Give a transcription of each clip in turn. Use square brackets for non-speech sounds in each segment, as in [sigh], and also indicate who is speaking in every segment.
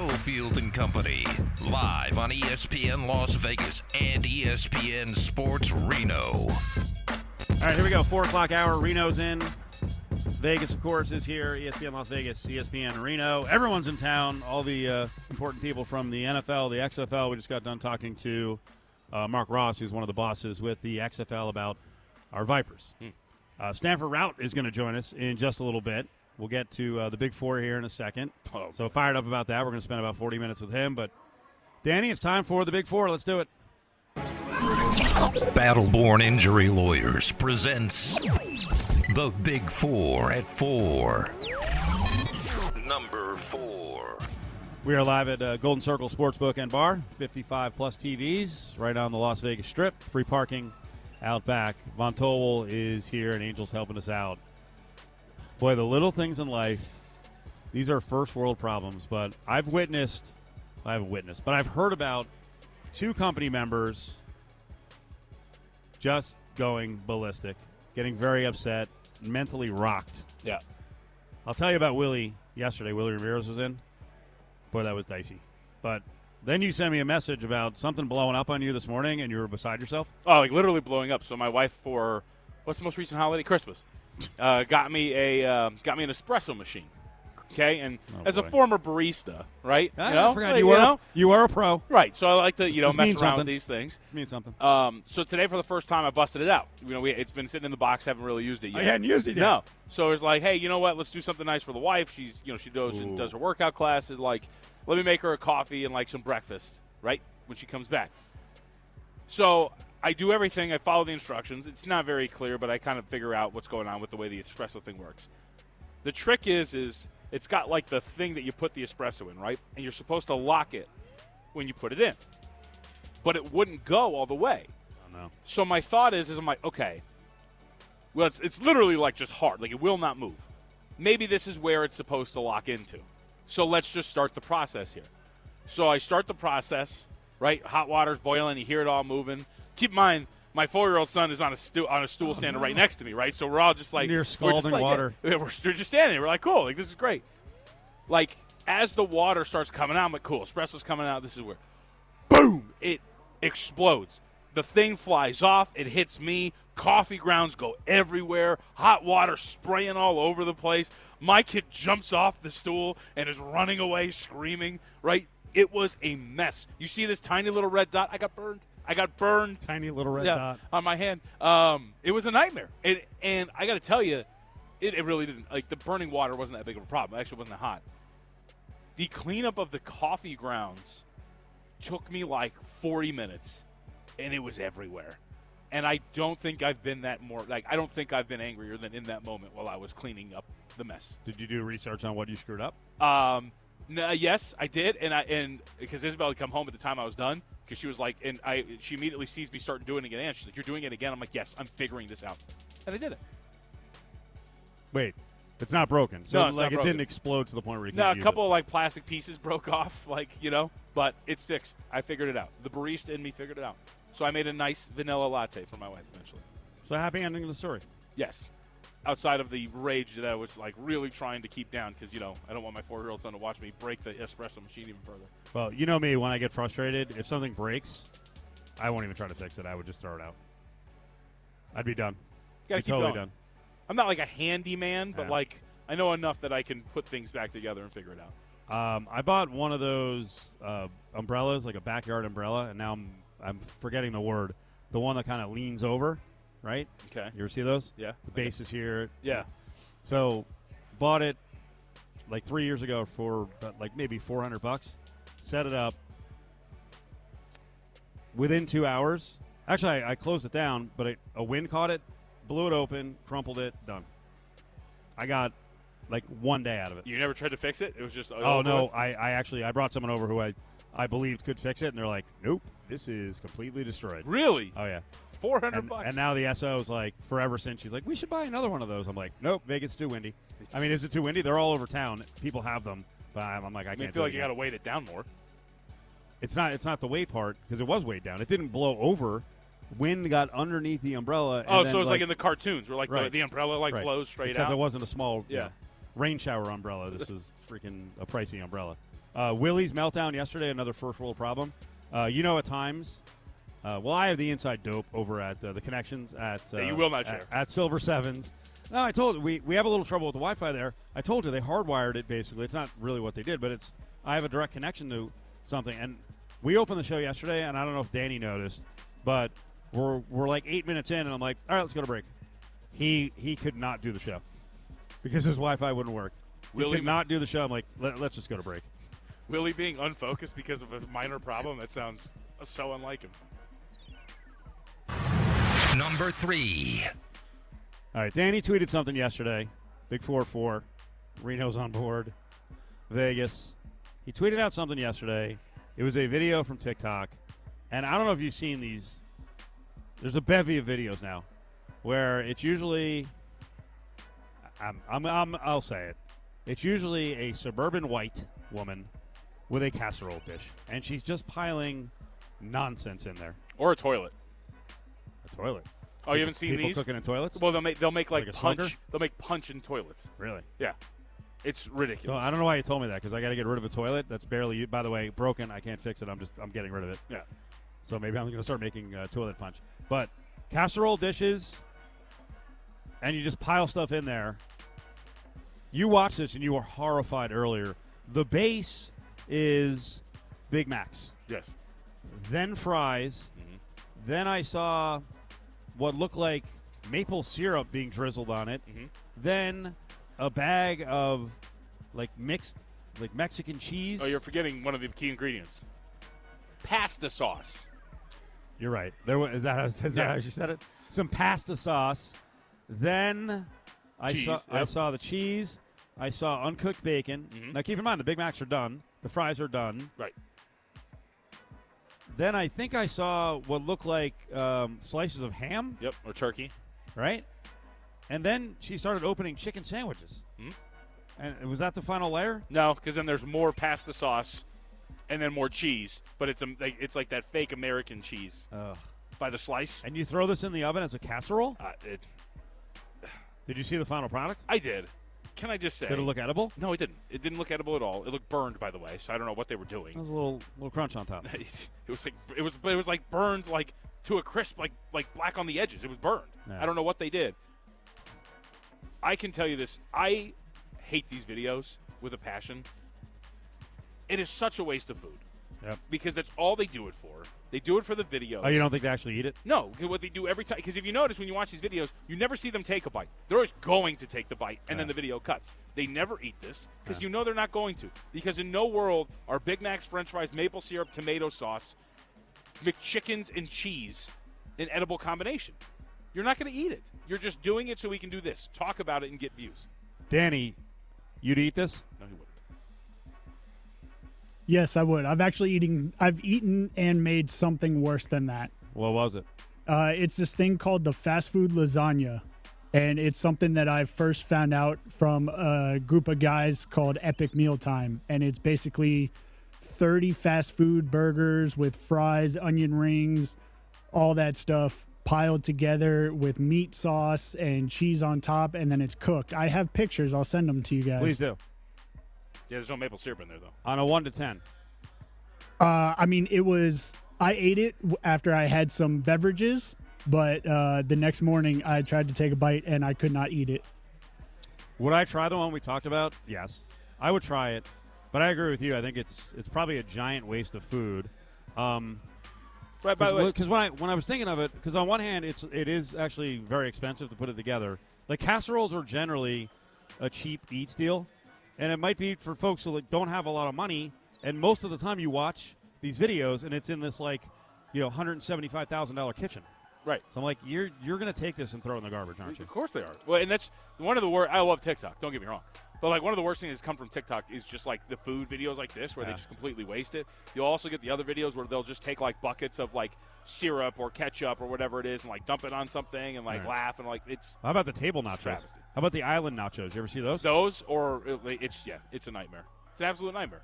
Speaker 1: Cofield and Company, live on ESPN Las Vegas and ESPN Sports Reno.
Speaker 2: All right, here we go. Four o'clock hour. Reno's in. Vegas, of course, is here. ESPN Las Vegas, ESPN Reno. Everyone's in town. All the uh, important people from the NFL, the XFL. We just got done talking to uh, Mark Ross, who's one of the bosses with the XFL about our Vipers. Uh, Stanford Routt is going to join us in just a little bit. We'll get to uh, the Big Four here in a second.
Speaker 3: Oh.
Speaker 2: So fired up about that. We're going to spend about 40 minutes with him. But, Danny, it's time for the Big Four. Let's do it.
Speaker 1: Battleborn Injury Lawyers presents The Big Four at Four. Number four.
Speaker 2: We are live at uh, Golden Circle Sportsbook and Bar, 55 plus TVs, right on the Las Vegas Strip. Free parking out back. Von Towel is here, and Angel's helping us out. Boy, the little things in life, these are first world problems, but I've witnessed, I haven't witnessed, but I've heard about two company members just going ballistic, getting very upset, mentally rocked.
Speaker 3: Yeah.
Speaker 2: I'll tell you about Willie yesterday. Willie Ramirez was in. Boy, that was dicey. But then you sent me a message about something blowing up on you this morning, and you were beside yourself.
Speaker 3: Oh, like literally blowing up. So my wife for what's the most recent holiday? Christmas. Uh, got me a uh, got me an espresso machine. Okay, and
Speaker 2: Oh,
Speaker 3: as a former barista, right?
Speaker 2: Ah,
Speaker 3: you know,
Speaker 2: I forgot
Speaker 3: like,
Speaker 2: you were
Speaker 3: know?
Speaker 2: you were a pro.
Speaker 3: right. So I like to you know
Speaker 2: This
Speaker 3: mess around
Speaker 2: something.
Speaker 3: with these things.
Speaker 2: It means something.
Speaker 3: Um, so today for the first time I busted it out. You know, we, it's been sitting in the box, haven't really used it yet.
Speaker 2: I hadn't used it yet.
Speaker 3: No. So it was like, hey, you know what? Let's do something nice for the wife. She's, you know, she does
Speaker 2: Ooh.
Speaker 3: does her workout classes. Like, let me make her a coffee and like some breakfast, right, when she comes back. So I do everything. I follow the instructions. It's not very clear, but I kind of figure out what's going on with the way the espresso thing works. The trick is, is it's got like the thing that you put the espresso in, right? And you're supposed to lock it when you put it in, but it wouldn't go all the way.
Speaker 2: Oh, no.
Speaker 3: So my thought is, is I'm like, okay, well, it's, it's literally like just hard, like it will not move. Maybe this is where it's supposed to lock into. So let's just start the process here. So I start the process, right? Hot water's boiling, you hear it all moving. Keep in mind, my four-year-old son is on a stu- on a stool standing right next to me, right? So we're all just like
Speaker 2: Near
Speaker 3: we're just
Speaker 2: scalding
Speaker 3: like-
Speaker 2: water.
Speaker 3: yeah, [laughs] we're, we're just standing. there. We're like, cool, like this is great. Like as the water starts coming out, I'm like, cool, espresso's coming out. This is where boom, it explodes. The thing flies off. It hits me. Coffee grounds go everywhere. Hot water spraying all over the place. My kid jumps off the stool and is running away screaming, right? It was a mess. You see this tiny little red dot? I got burned. I got burned
Speaker 2: Tiny little red
Speaker 3: yeah,
Speaker 2: dot.
Speaker 3: on my hand. Um, it was a nightmare. And, and I got to tell you, it, it really didn't. Like, the burning water wasn't that big of a problem. It actually wasn't that hot. The cleanup of the coffee grounds took me like 40 minutes, and it was everywhere. And I don't think I've been that more, like, I don't think I've been angrier than in that moment while I was cleaning up the mess.
Speaker 2: Did you do research on what you screwed up?
Speaker 3: Um, no, yes, I did, and I and because Isabel had come home at the time I was done, because she was like, and I she immediately sees me starting doing it again. And she's like, "You're doing it again." I'm like, "Yes, I'm figuring this out," and I did it.
Speaker 2: Wait, it's not broken. So
Speaker 3: No, it's
Speaker 2: like
Speaker 3: not
Speaker 2: it
Speaker 3: broken.
Speaker 2: didn't explode to the point where you
Speaker 3: No, a couple
Speaker 2: it.
Speaker 3: of like plastic pieces [laughs] broke off, like you know, but it's fixed. I figured it out. The barista in me figured it out. So I made a nice vanilla latte for my wife eventually.
Speaker 2: So happy ending of the story.
Speaker 3: Yes. Outside of the rage that I was like really trying to keep down because you know I don't want my four year old son to watch me break the espresso machine even further.
Speaker 2: Well, you know me. When I get frustrated, if something breaks, I won't even try to fix it. I would just throw it out. I'd be done.
Speaker 3: Gotta
Speaker 2: Be
Speaker 3: keep
Speaker 2: totally
Speaker 3: going.
Speaker 2: done.
Speaker 3: I'm not like a handyman, but
Speaker 2: Yeah.
Speaker 3: like I know enough that I can put things back together and figure it out.
Speaker 2: Um, I bought one of those uh, umbrellas, like a backyard umbrella, and now I'm I'm forgetting the word. The one that kind of leans over, right?
Speaker 3: Okay.
Speaker 2: You ever see those?
Speaker 3: Yeah.
Speaker 2: The base is here.
Speaker 3: Yeah.
Speaker 2: So, bought it like three years ago for uh, like maybe 400 bucks. Set it up. Within two hours, actually, I, I closed it down, but it, a wind caught it, blew it open, crumpled it, done. I got like one day out of it.
Speaker 3: You never tried to fix it? It was just
Speaker 2: Oh no,
Speaker 3: with?
Speaker 2: I, I actually I brought someone over who I I believed could fix it, and they're like, nope, this is completely destroyed.
Speaker 3: Really?
Speaker 2: Oh yeah,
Speaker 3: Four hundred bucks.
Speaker 2: and now the SO's like forever since she's like, we should buy another one of those. I'm like, nope, Vegas too windy. I mean, is it too windy? They're all over town. People have them, but I'm, I'm like, I
Speaker 3: I
Speaker 2: can't.
Speaker 3: mean, feel like you got to weight it down more.
Speaker 2: It's not. It's not the weight part because it was weighed down. It didn't blow over. Wind got underneath the umbrella. and
Speaker 3: Oh,
Speaker 2: then,
Speaker 3: so it's like, in the cartoons where like the,
Speaker 2: Right.
Speaker 3: the umbrella like
Speaker 2: Right.
Speaker 3: blows straight
Speaker 2: Except
Speaker 3: out.
Speaker 2: there wasn't a small you
Speaker 3: Yeah.
Speaker 2: know, rain shower umbrella. This was freaking a pricey umbrella. Uh, Willie's meltdown yesterday, another first world problem. Uh, you know, at times, uh, well, I have the inside dope over at uh, the connections at uh,
Speaker 3: Yeah, you will not
Speaker 2: at,
Speaker 3: share.
Speaker 2: at Silver Sevens. No, I told we we have a little trouble with the Wi-Fi there. I told you they hardwired it. Basically, it's not really what they did, but it's I have a direct connection to something. And we opened the show yesterday, and I don't know if Danny noticed, but we're we're like eight minutes in, and I'm like, all right, let's go to break. He he could not do the show because his Wi-Fi wouldn't work. He could not do the show. I'm like, Let, let's just go to break.
Speaker 3: Willie being unfocused because of a minor problem. That sounds so unlike him.
Speaker 1: Number three.
Speaker 2: All right, Danny tweeted something yesterday. Big four four, Reno's on board, Vegas. He tweeted out something yesterday. It was a video from TikTok, and I don't know if you've seen these. There's a bevy of videos now, where it's usually, I'm, I'm, I'm, I'll say it. It's usually a suburban white woman with a casserole dish, and she's just piling nonsense in there.
Speaker 3: Or a toilet.
Speaker 2: Toilet.
Speaker 3: Oh, you haven't seen
Speaker 2: people
Speaker 3: these?
Speaker 2: cooking in toilets?
Speaker 3: Well, they'll make they'll make like,
Speaker 2: Like a
Speaker 3: punch.
Speaker 2: smoker?
Speaker 3: They'll make punch in toilets.
Speaker 2: Really?
Speaker 3: Yeah, it's
Speaker 2: So
Speaker 3: ridiculous.
Speaker 2: I don't know why you told me that because I got to get rid of a toilet that's barely. u- By the way, broken. I can't fix it. I'm just I'm getting rid of it.
Speaker 3: Yeah.
Speaker 2: So maybe I'm going to start making uh, toilet punch. But casserole dishes, and you just pile stuff in there. You watch this and you were horrified earlier. The base is Big Macs,
Speaker 3: Yes.
Speaker 2: then fries.
Speaker 3: Mhm.
Speaker 2: Then I saw what looked like maple syrup being drizzled on it.
Speaker 3: Mhm.
Speaker 2: Then a bag of like mixed like Mexican cheese.
Speaker 3: Oh, you're forgetting one of the key ingredients. Pasta sauce.
Speaker 2: You're right. There was is that how, is that
Speaker 3: Yeah.
Speaker 2: how she said it? Some pasta sauce. Then I
Speaker 3: Cheese,
Speaker 2: saw I saw the cheese. I saw uncooked bacon.
Speaker 3: Mhm.
Speaker 2: Now keep in mind the Big Macs are done. The fries are done.
Speaker 3: Right.
Speaker 2: Then I think I saw what looked like um, slices of ham.
Speaker 3: Yep. Or turkey.
Speaker 2: right? And then she started opening chicken sandwiches.
Speaker 3: Mhm.
Speaker 2: And was that the final layer?
Speaker 3: No, because then there's more pasta sauce, and then more cheese. But it's a like, it's like that fake American cheese
Speaker 2: Ugh.
Speaker 3: by the slice.
Speaker 2: And you throw this in the oven as a casserole?
Speaker 3: Uh, it,
Speaker 2: Did you see the final product?
Speaker 3: I did. Can I just say?
Speaker 2: Did it look edible?
Speaker 3: No, it didn't. It didn't look edible at all. It looked burned, by the way. So I don't know what they were doing.
Speaker 2: There's a little little crunch on top. [laughs]
Speaker 3: it was like it was, but it was like burned like to a crisp, like like black on the edges. It was burned.
Speaker 2: Yeah.
Speaker 3: I don't know what they did. I can tell you this: I hate these videos with a passion. It is such a waste of food
Speaker 2: Yep.
Speaker 3: because that's all they do it for. They do it for the video.
Speaker 2: Oh, you don't think they actually eat it?
Speaker 3: No, what they do every time. Because if you notice when you watch these videos, you never see them take a bite. They're always going to take the bite, and then the video cuts. They never eat this because
Speaker 2: Yeah.
Speaker 3: you know they're not going to. Because in no world are Big Macs, French fries, maple syrup, tomato sauce, McChickens, and cheese an edible combination. You're not going to eat it. You're just doing it so we can do this, talk about it, and get views.
Speaker 2: Danny, you'd eat this?
Speaker 3: No, he wouldn't.
Speaker 4: Yes, I would. I've actually eating. I've eaten and made something worse than that.
Speaker 2: What was it?
Speaker 4: Uh, it's this thing called the fast food lasagna, and it's something that I first found out from a group of guys called Epic Mealtime, and it's basically thirty fast food burgers with fries, onion rings, all that stuff piled together with meat sauce and cheese on top, and then it's cooked. I have pictures. I'll send them to you guys.
Speaker 2: Please do.
Speaker 3: Yeah, there's no maple syrup in there though.
Speaker 2: On a one to ten.
Speaker 4: Uh, I mean, it was. I ate it after I had some beverages, but uh, the next morning I tried to take a bite and I could not eat it.
Speaker 2: Would I try the one we talked about? Yes, I would try it. But I agree with you. I think it's it's probably a giant waste of food. Um,
Speaker 3: Right, by the way,
Speaker 2: because when I when I was thinking of it, because on one hand it's it is actually very expensive to put it together. Like casseroles are generally a cheap eat deal, and it might be for folks who like, don't have a lot of money. And most of the time, you watch these videos, and it's in this like you know hundred seventy five thousand dollar kitchen.
Speaker 3: right.
Speaker 2: So I'm like, you're you're gonna take this and throw it in the garbage, aren't you?
Speaker 3: Of course they are. Well, and that's one of the worst. I love TikTok. Don't get me wrong. But like one of the worst things that's come from TikTok is just like the food videos like this, where
Speaker 2: Yeah.
Speaker 3: they just completely waste it. You'll also get the other videos where they'll just take like buckets of like syrup or ketchup or whatever it is, and like dump it on something and like
Speaker 2: Right.
Speaker 3: laugh and like it's
Speaker 2: How about the table nachos?
Speaker 3: Travesty.
Speaker 2: How about the island nachos? You ever see those?
Speaker 3: those or uh, it- it's yeah, it's a nightmare. It's an absolute nightmare.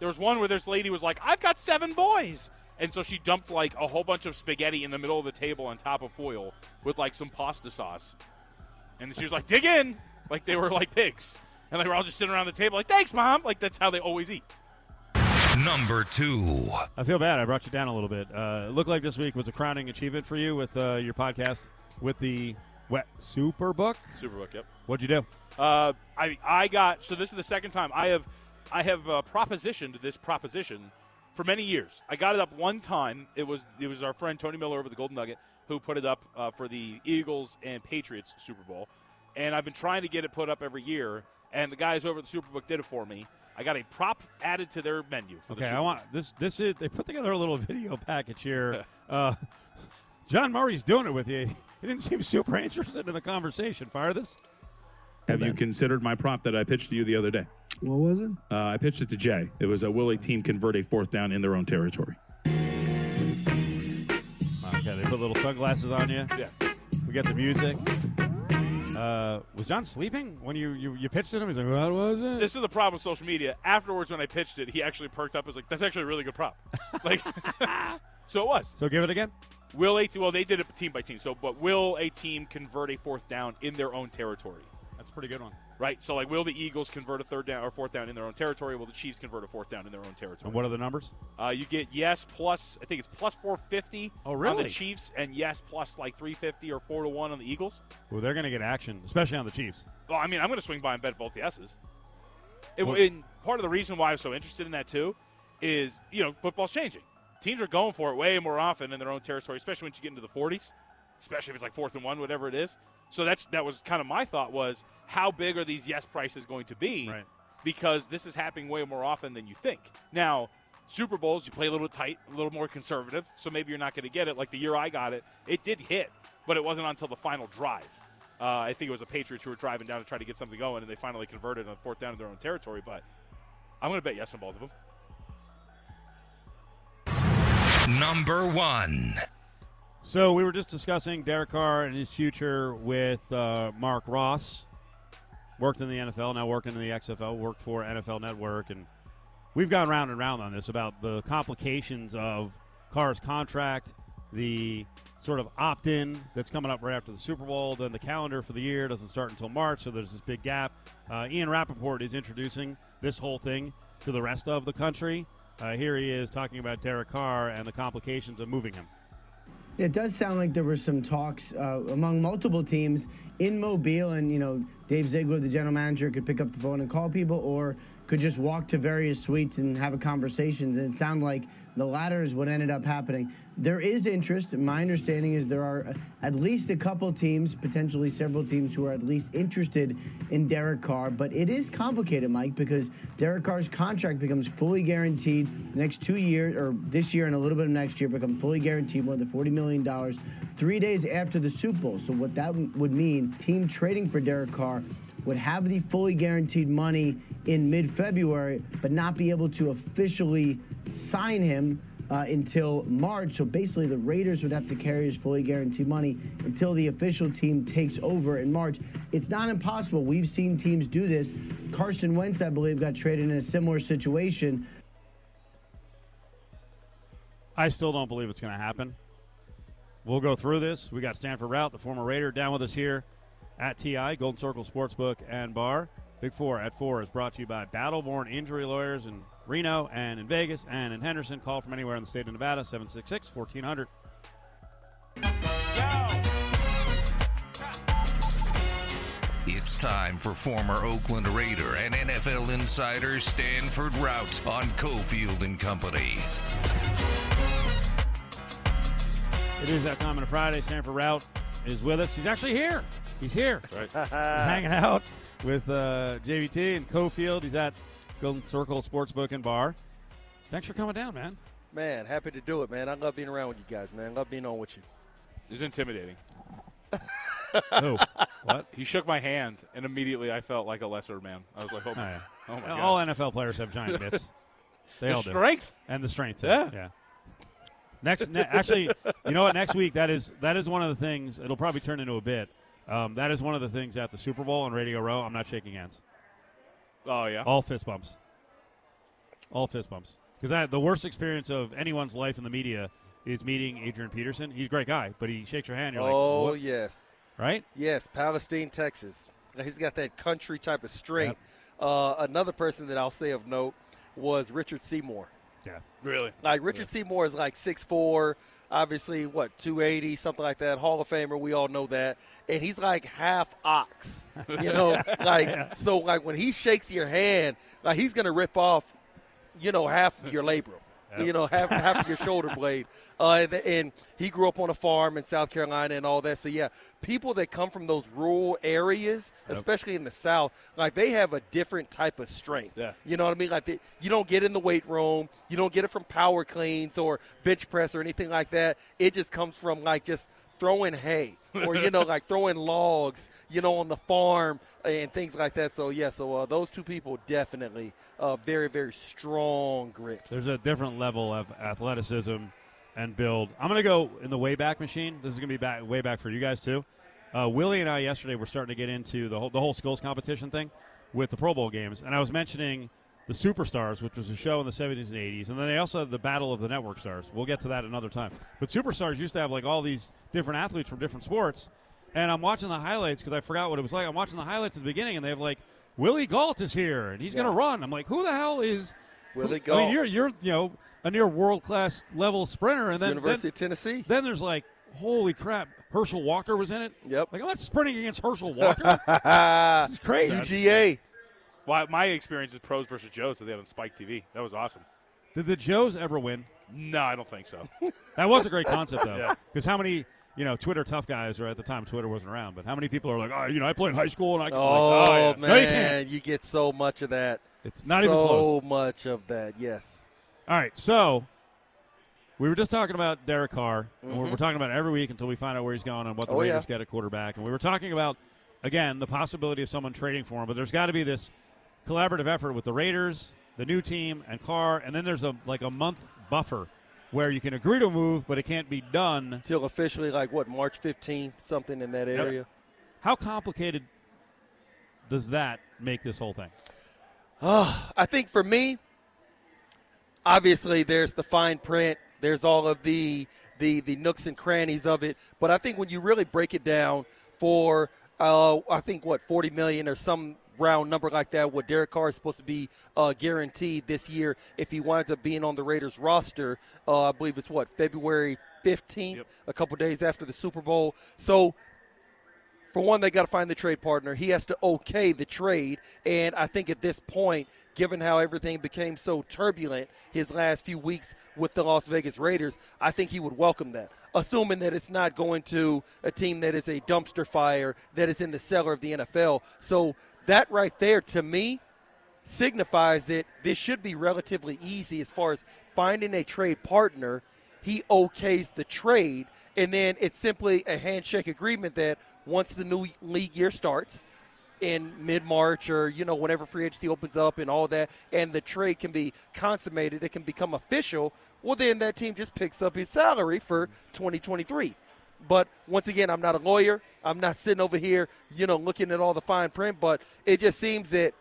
Speaker 3: There was one where this lady was like, "I've got seven boys." And so she dumped like a whole bunch of spaghetti in the middle of the table on top of foil with like some pasta sauce. And she was like, dig in. Like they were like pigs. And they were all just sitting around the table like, thanks, mom. Like that's how they always eat.
Speaker 1: Number two.
Speaker 2: I feel bad. I brought you down a little bit. Uh, it looked like this week was a crowning achievement for you with uh, your podcast with the Wet super
Speaker 3: book. Super book. yep.
Speaker 2: What'd you do?
Speaker 3: Uh, I I got so this is the second time I have I have uh, propositioned this proposition for many years. I got it up one time. It was it was our friend Tony Miller over the Golden Nugget who put it up uh, for the Eagles and Patriots Super Bowl, and I've been trying to get it put up every year. And the guys over at the Superbook did it for me. I got a prop added to their menu. For the
Speaker 2: Okay, I want this. This is they put together a little [laughs] video package here. [laughs] Uh, John Murray's doing it with you. He didn't seem super [laughs] interested in the conversation. Fire this.
Speaker 5: Have you considered my prop that I pitched to you the other day?
Speaker 6: What was it?
Speaker 5: Uh, I pitched it to Jay. It was a will a team convert a fourth down in their own territory.
Speaker 2: Okay, they put little sunglasses on you.
Speaker 3: Yeah.
Speaker 2: We got the music. Uh, was John sleeping when you, you, you pitched it him? He's like, what was it?
Speaker 3: This is the problem with social media. Afterwards, when I pitched it, he actually perked up. and Was like, "That's actually a really good prop." [laughs] like, [laughs] so it was.
Speaker 2: so give it again.
Speaker 3: Will a team? Well, they did it team by team. So, but will a team convert a fourth down in their own territory?
Speaker 2: That's a pretty good one.
Speaker 3: Right. So, like, will the Eagles convert a third down or fourth down in their own territory? Will the Chiefs convert a fourth down in their own territory?
Speaker 2: And what are the numbers?
Speaker 3: Uh, you get yes plus. I think it's plus four fifty.
Speaker 2: Oh,
Speaker 3: On
Speaker 2: really?
Speaker 3: the Chiefs, and yes plus like three fifty or four to one on the Eagles.
Speaker 2: Well, they're going to get action, especially on the Chiefs.
Speaker 3: Well, I mean, I'm going to swing by and bet both yeses. It,
Speaker 2: Well-
Speaker 3: and part of the reason why I'm so interested in that too is you know football's changing. Teams are going for it way more often in their own territory, especially once you get into the 40s, especially if it's like fourth and one, whatever it is. So that's that was kind of my thought was how big are these yes prices going to be?
Speaker 2: Right.
Speaker 3: Because this is happening way more often than you think. Now, Super Bowls you play a little tight, a little more conservative, so maybe you're not going to get it. Like the year I got it, it did hit, but it wasn't until the final drive. Uh, I think it was the Patriots who were driving down to try to get something going, and they finally converted on fourth down in their own territory. But I'm going to bet yes on both of them.
Speaker 1: Number one.
Speaker 2: So we were just discussing Derek Carr and his future with uh, Mark Ross. Worked in the NFL, now working in the XFL. Worked for NFL Network, and we've gone round and round on this about the complications of Carr's contract, the sort of opt-in that's coming up right after the Super Bowl. Then the calendar for the year doesn't start until March, so there's this big gap. Uh, Ian Rapoport is introducing this whole thing to the rest of the country. Uh, here he is talking about Derek Carr and the complications of moving him.
Speaker 6: It does sound like there were some talks uh, among multiple teams in Mobile, and you know, Dave Ziegler, the general manager, could pick up the phone and call people, or could just walk to various suites and have a conversations. And it sounded like the latter is what ended up happening. There is interest. My understanding is there are at least a couple teams, potentially several teams, who are at least interested in Derek Carr. But it is complicated, Mike, because Derek Carr's contract becomes fully guaranteed the next two years, or this year and a little bit of next year, become fully guaranteed more than $40 million three days after the Super Bowl. So, what that would mean, team trading for Derek Carr would have the fully guaranteed money in mid February, but not be able to officially sign him uh, until March. So basically, the Raiders would have to carry his fully guaranteed money until the official team takes over in March. It's not impossible. We've seen teams do this. Carson Wentz, I believe, got traded in a similar situation.
Speaker 2: I still don't believe it's going to happen. We'll go through this. We got Stanford Routt, the former Raider, down with us here at TI, Golden Circle Sportsbook and Bar. Big Four at Four is brought to you by Battleborn Injury Lawyers in Reno and in Vegas and in Henderson. Call from anywhere in the state of Nevada, 766 1400.
Speaker 1: It's time for former Oakland Raider and NFL insider Stanford Routt on Cofield and Company.
Speaker 2: It is that time on a Friday. Stanford Routt is with us. He's actually here. He's here.
Speaker 3: Right.
Speaker 2: He's hanging out with uh, JVT and Cofield. He's at Golden Circle Sportsbook and Bar. Thanks for coming down, man.
Speaker 7: Man, happy to do it, man. I love being around with you guys, man. I love being on with you.
Speaker 3: It was intimidating.
Speaker 2: Oh, [laughs] what?
Speaker 3: He shook my hand, and immediately I felt like a lesser man. I was like, oh, [laughs]
Speaker 2: Oh, yeah.
Speaker 3: oh my god.
Speaker 2: All NFL players have giant [laughs] bits. They
Speaker 3: The
Speaker 2: all do.
Speaker 3: strength.
Speaker 2: and the strength. too.
Speaker 3: Yeah.
Speaker 2: yeah. Next, ne- actually, you know what? Next week, that is that is one of the things. It'll probably turn into a bit. Um, that is one of the things at the Super Bowl on Radio Row. I'm not shaking hands.
Speaker 3: Oh yeah.
Speaker 2: All fist bumps. All fist bumps. Because the worst experience of anyone's life in the media is meeting Adrian Peterson. He's a great guy, but he shakes your hand. You're
Speaker 7: oh,
Speaker 2: like, what?
Speaker 7: yes.
Speaker 2: right?
Speaker 7: Yes, Palestine, Texas. He's got that country type of strength. Uh, another person that I'll say of note was Richard Seymour.
Speaker 2: Yeah.
Speaker 3: Really?
Speaker 7: Like Richard Seymour is like 6'4", obviously what 280 something like that hall of famer we all know that. And he's like half ox you [laughs] know? Like so like when he shakes your hand like he's gonna rip off you know half of your labrum you know half, half of your shoulder blade uh, and, and he grew up on a farm in south carolina and all that so yeah people that come from those rural areas especially in the south like they have a different type of strength
Speaker 3: Yeah.
Speaker 7: you know what I mean? Like the, you don't get in the weight room, you don't get it from power cleans or bench press or anything like that. It just comes from like just throwing hay [laughs] or you know like throwing logs, you know, on the farm and things like that. So yeah, so uh, those two people definitely uh, very very strong grips.
Speaker 2: There's a different level of athleticism and build. I'm to go in the way back machine. This is to be back way back for you guys too. Uh, Willie and I yesterday were starting to get into the whole the whole skills competition thing with the Pro Bowl games, and I was mentioning the Superstars, which was a show in the 70s and 80s, and then they also had the Battle of the Network Stars. We'll get to that another time. But Superstars used to have like all these different athletes from different sports, and I'm watching the highlights because I forgot what it was like. I'm watching the highlights at the beginning, and they have like Willie Gault is here, and he's going to run. I'm like, who the hell is
Speaker 7: Willie
Speaker 2: I mean, you're you're you know a near world class level sprinter, and then
Speaker 7: University
Speaker 2: then,
Speaker 7: of Tennessee.
Speaker 2: then there's like, holy crap, Herschel Walker was in it.
Speaker 7: Yep.
Speaker 2: Like I'm not sprinting against Herschel Walker. [laughs] this is crazy.
Speaker 7: UGA.
Speaker 3: Well, my experience is pros versus Joes that they have on Spike TV. That was awesome.
Speaker 2: Did the Joes ever win?
Speaker 3: No, I don't think so. [laughs]
Speaker 2: That was a great concept though,
Speaker 3: Yeah.
Speaker 2: because how many you know Twitter tough guys, or at the time Twitter wasn't around, but how many people are like, oh, you know, I played in high school and I can
Speaker 7: Oh,
Speaker 2: like,
Speaker 3: yeah.
Speaker 2: No, you
Speaker 7: man,
Speaker 2: can't.
Speaker 7: you get so much of that.
Speaker 2: it's not
Speaker 7: so
Speaker 2: even close.
Speaker 7: So much of that. Yes.
Speaker 2: All right, so we were just talking about Derek Carr. and We're,
Speaker 7: mm-hmm.
Speaker 2: we're talking about every week until we find out where he's going and what the
Speaker 7: Oh,
Speaker 2: Raiders
Speaker 7: yeah.
Speaker 2: get at quarterback. And we were talking about again the possibility of someone trading for him, but there's got to be this collaborative effort with the Raiders, the new team, and Carr, and then there's a like a month buffer where you can agree to a move, but it can't be done.
Speaker 7: Till officially like what March 15th, something in that area.
Speaker 2: How complicated does that make this whole thing? [sighs]
Speaker 7: I think for me, obviously there's the fine print, there's all of the the the nooks and crannies of it, but I think when you really break it down for uh, I think what 40 million or some round number like that, what Derek Carr is supposed to be uh, guaranteed this year if he winds up being on the Raiders roster. Uh, I believe it's what February 15th,
Speaker 3: Yep.
Speaker 7: a couple days after the Super Bowl. So for one, they got to find the trade partner. He has to okay the trade. And I think at this point, given how everything became so turbulent his last few weeks with the Las Vegas Raiders, I think he would welcome that, assuming that it's not going to a team that is a dumpster fire, that is in the cellar of the NFL. So that right there, to me, signifies that this should be relatively easy as far as finding a trade partner. He okays the trade, and then it's simply a handshake agreement that once the new league year starts in mid March or, you know, whenever free agency opens up and all that, and the trade can be consummated, it can become official, well, then that team just picks up his salary for 2023. But once again, I'm not a lawyer. I'm not sitting over here, you know, looking at all the fine print, but it just seems that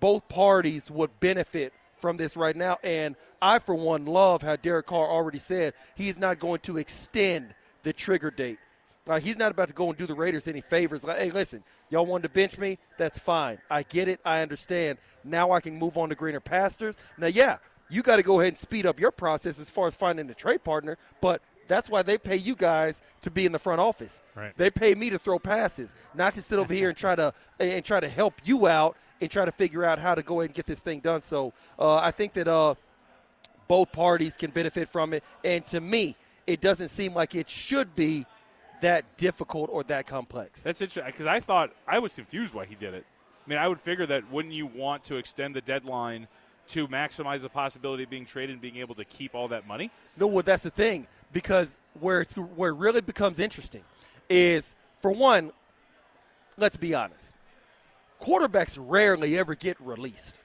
Speaker 7: both parties would benefit from this right now. And I, for one, love how Derek Carr already said he's not going to extend the trigger date. Like he's not about to go and do the Raiders any favors. Like, hey, listen, y'all wanted to bench me? That's fine. I get it. I understand. Now I can move on to greener pastures. Now, yeah, you got to go ahead and speed up your process as far as finding a trade partner, but that's why they pay you guys to be in the front office.
Speaker 2: Right.
Speaker 7: They pay me to throw passes, not to sit over here and try to and try to help you out and try to figure out how to go ahead and get this thing done. So uh, I think that uh, both parties can benefit from it, and to me, it doesn't seem like it should be that difficult or that complex.
Speaker 3: That's interesting because I thought I was confused why he did it. I mean, I would figure that wouldn't you want to extend the deadline to maximize the possibility of being traded and being able to keep all that money?
Speaker 7: No, well, that's the thing because where it's where it really becomes interesting is for one, let's be honest, quarterbacks rarely ever get released.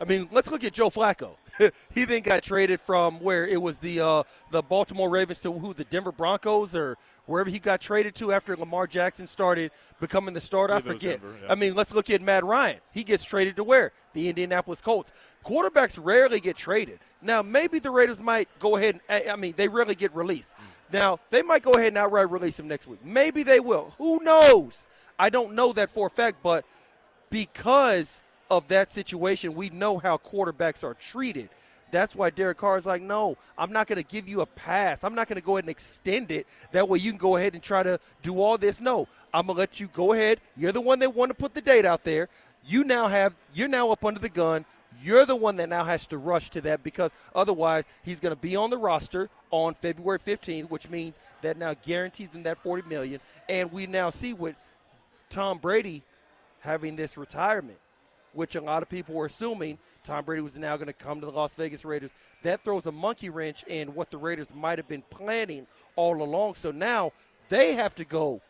Speaker 7: I mean, let's look at Joe Flacco. [laughs] he then got traded from where it was the uh, the Baltimore Ravens to who the Denver Broncos or wherever he got traded to after Lamar Jackson started becoming the starter. I
Speaker 3: was
Speaker 7: forget.
Speaker 3: Denver, yeah.
Speaker 7: I mean, let's look at Matt Ryan. He gets traded to where? The Indianapolis Colts. Quarterbacks rarely get traded. Now, maybe the Raiders might go ahead and, I I mean, they rarely get released. Now, they might go ahead and outright release him next week. Maybe they will. Who knows? I don't know that for a fact, but because of that situation, we know how quarterbacks are treated. That's why Derek Carr is like, no, I'm not going to give you a pass. I'm not going to go ahead and extend it. That way you can go ahead and try to do all this. No, I'm going to let you go ahead. You're the one that want to put the date out there. You now have, you're now up under the gun. You're the one that now has to rush to that because otherwise he's going to be on the roster on February 15th, which means that now guarantees them that 40 million. And we now see with Tom Brady having this retirement, which a lot of people were assuming Tom Brady was now going to come to the Las Vegas Raiders. That throws a monkey wrench in what the Raiders might have been planning all along. So now they have to go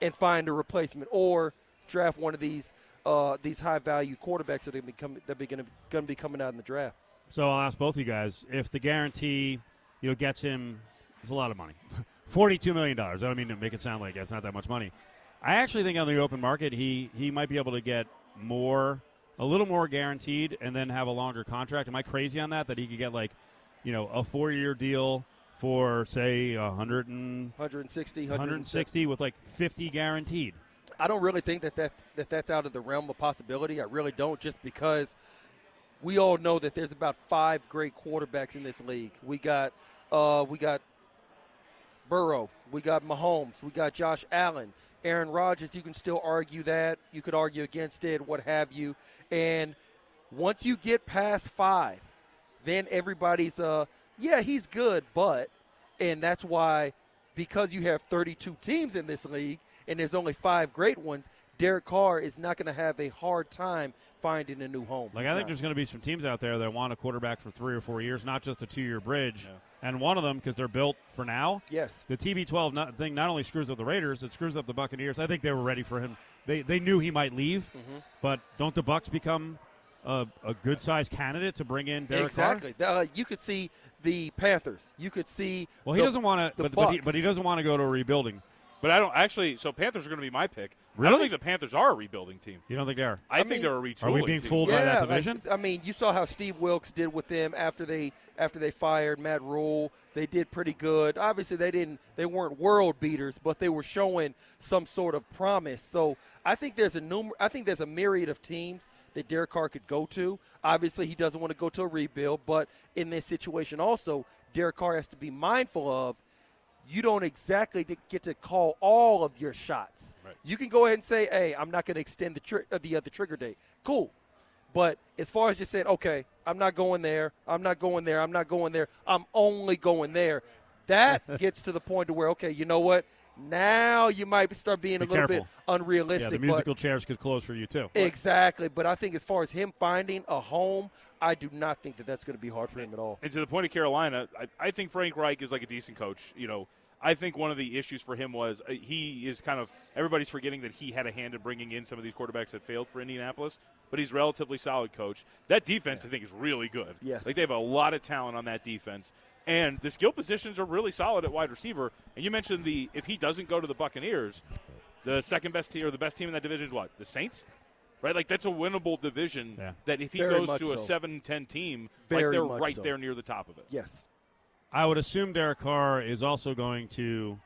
Speaker 7: and find a replacement or draft one of these uh, these high value quarterbacks that are going to be, coming out in the draft.
Speaker 2: So I'll ask both of you guys if the guarantee, you know, gets him. It's a lot of money, [laughs] forty-two million dollars. I don't mean to make it sound like it's not that much money. I actually think on the open market, he he might be able to get more, a little more guaranteed, and then have a longer contract. Am I crazy on that? That he could get like, you know, a four-year deal for say 100 and,
Speaker 7: 160,
Speaker 2: 160 with like 50 guaranteed.
Speaker 7: I don't really think that, that that that's out of the realm of possibility. I really don't, just because we all know that there's about five great quarterbacks in this league. We got uh, we got Burrow, we got Mahomes, we got Josh Allen, Aaron Rodgers. You can still argue that. You could argue against it, what have you. And once you get past five, then everybody's uh yeah he's good, but and that's why because you have 32 teams in this league and there's only five great ones, Derek Carr is not going to have a hard time finding a new home.
Speaker 2: Like
Speaker 7: He's
Speaker 2: I think
Speaker 7: not.
Speaker 2: there's going to be some teams out there that want a quarterback for three or four years, not just a two-year bridge. And one of them, because they're built for now.
Speaker 7: Yes.
Speaker 2: The TB12 not, thing not only screws up the Raiders, it screws up the Buccaneers. I think they were ready for him. They they knew he might leave,
Speaker 7: Mm-hmm.
Speaker 2: but don't the Bucks become a, a good-sized candidate to bring in Derek Carr?
Speaker 7: exactly. Uh, you could see the Panthers. You could see.
Speaker 2: Well, he
Speaker 7: the-
Speaker 2: doesn't want to, but, but, he, but he doesn't want to go to a rebuilding.
Speaker 3: But I don't actually. So Panthers are going to be my pick. I don't think the Panthers are a rebuilding team.
Speaker 2: You don't think they are?
Speaker 3: I,
Speaker 7: I
Speaker 3: think
Speaker 7: mean-
Speaker 3: they're a retooling
Speaker 2: Are we being
Speaker 3: team.
Speaker 2: fooled by
Speaker 7: Yeah,
Speaker 2: that
Speaker 7: like,
Speaker 2: division?
Speaker 7: I mean, you saw how Steve Wilks did with them after they after they fired Matt Rhule. They did pretty good. Obviously, they didn't they weren't world beaters, but they were showing some sort of promise. So I think there's a numer- I think there's a myriad of teams that Derek Carr could go to. Obviously, he doesn't want to go to a rebuild, but in this situation, also Derek Carr has to be mindful of you don't exactly get to call all of your shots. You can go ahead and say, "Hey, I'm not going to extend the tri- uh, the uh, the trigger date." Cool, but as far as just saying, "Okay, I'm not going there. I'm not going there. I'm not going there. I'm only going there," that [laughs] gets to the point to where, okay, you know what? Now you might start being
Speaker 2: Be
Speaker 7: a little
Speaker 2: careful.
Speaker 7: bit
Speaker 2: Yeah,
Speaker 7: unrealistic.
Speaker 2: the
Speaker 7: but-
Speaker 2: musical chairs could close for you too.
Speaker 7: exactly, but I think as far as him finding a home, I do not think that that's going to be hard for him at all.
Speaker 3: And to the point of Carolina, I, I think Frank Reich is like a decent coach. You know, I think one of the issues for him was uh, he is kind of everybody's forgetting that he had a hand in bringing in some of these quarterbacks that failed for Indianapolis, but he's a relatively solid coach. That defense, I think, is really good.
Speaker 7: Yes.
Speaker 3: like they have a lot of talent on that defense, and the skill positions are really solid at wide receiver. And you mentioned the if he doesn't go to the Buccaneers, the second best team or the best team in that division is what the Saints. Right, like that's a winnable division.
Speaker 2: Yeah.
Speaker 3: That if he
Speaker 7: Very
Speaker 3: goes
Speaker 7: much
Speaker 3: to a
Speaker 7: so.
Speaker 3: seven-ten team,
Speaker 7: Very
Speaker 3: like they're right
Speaker 7: so.
Speaker 3: there near the top of it.
Speaker 7: Yes.
Speaker 2: I would assume Derek Carr is also going to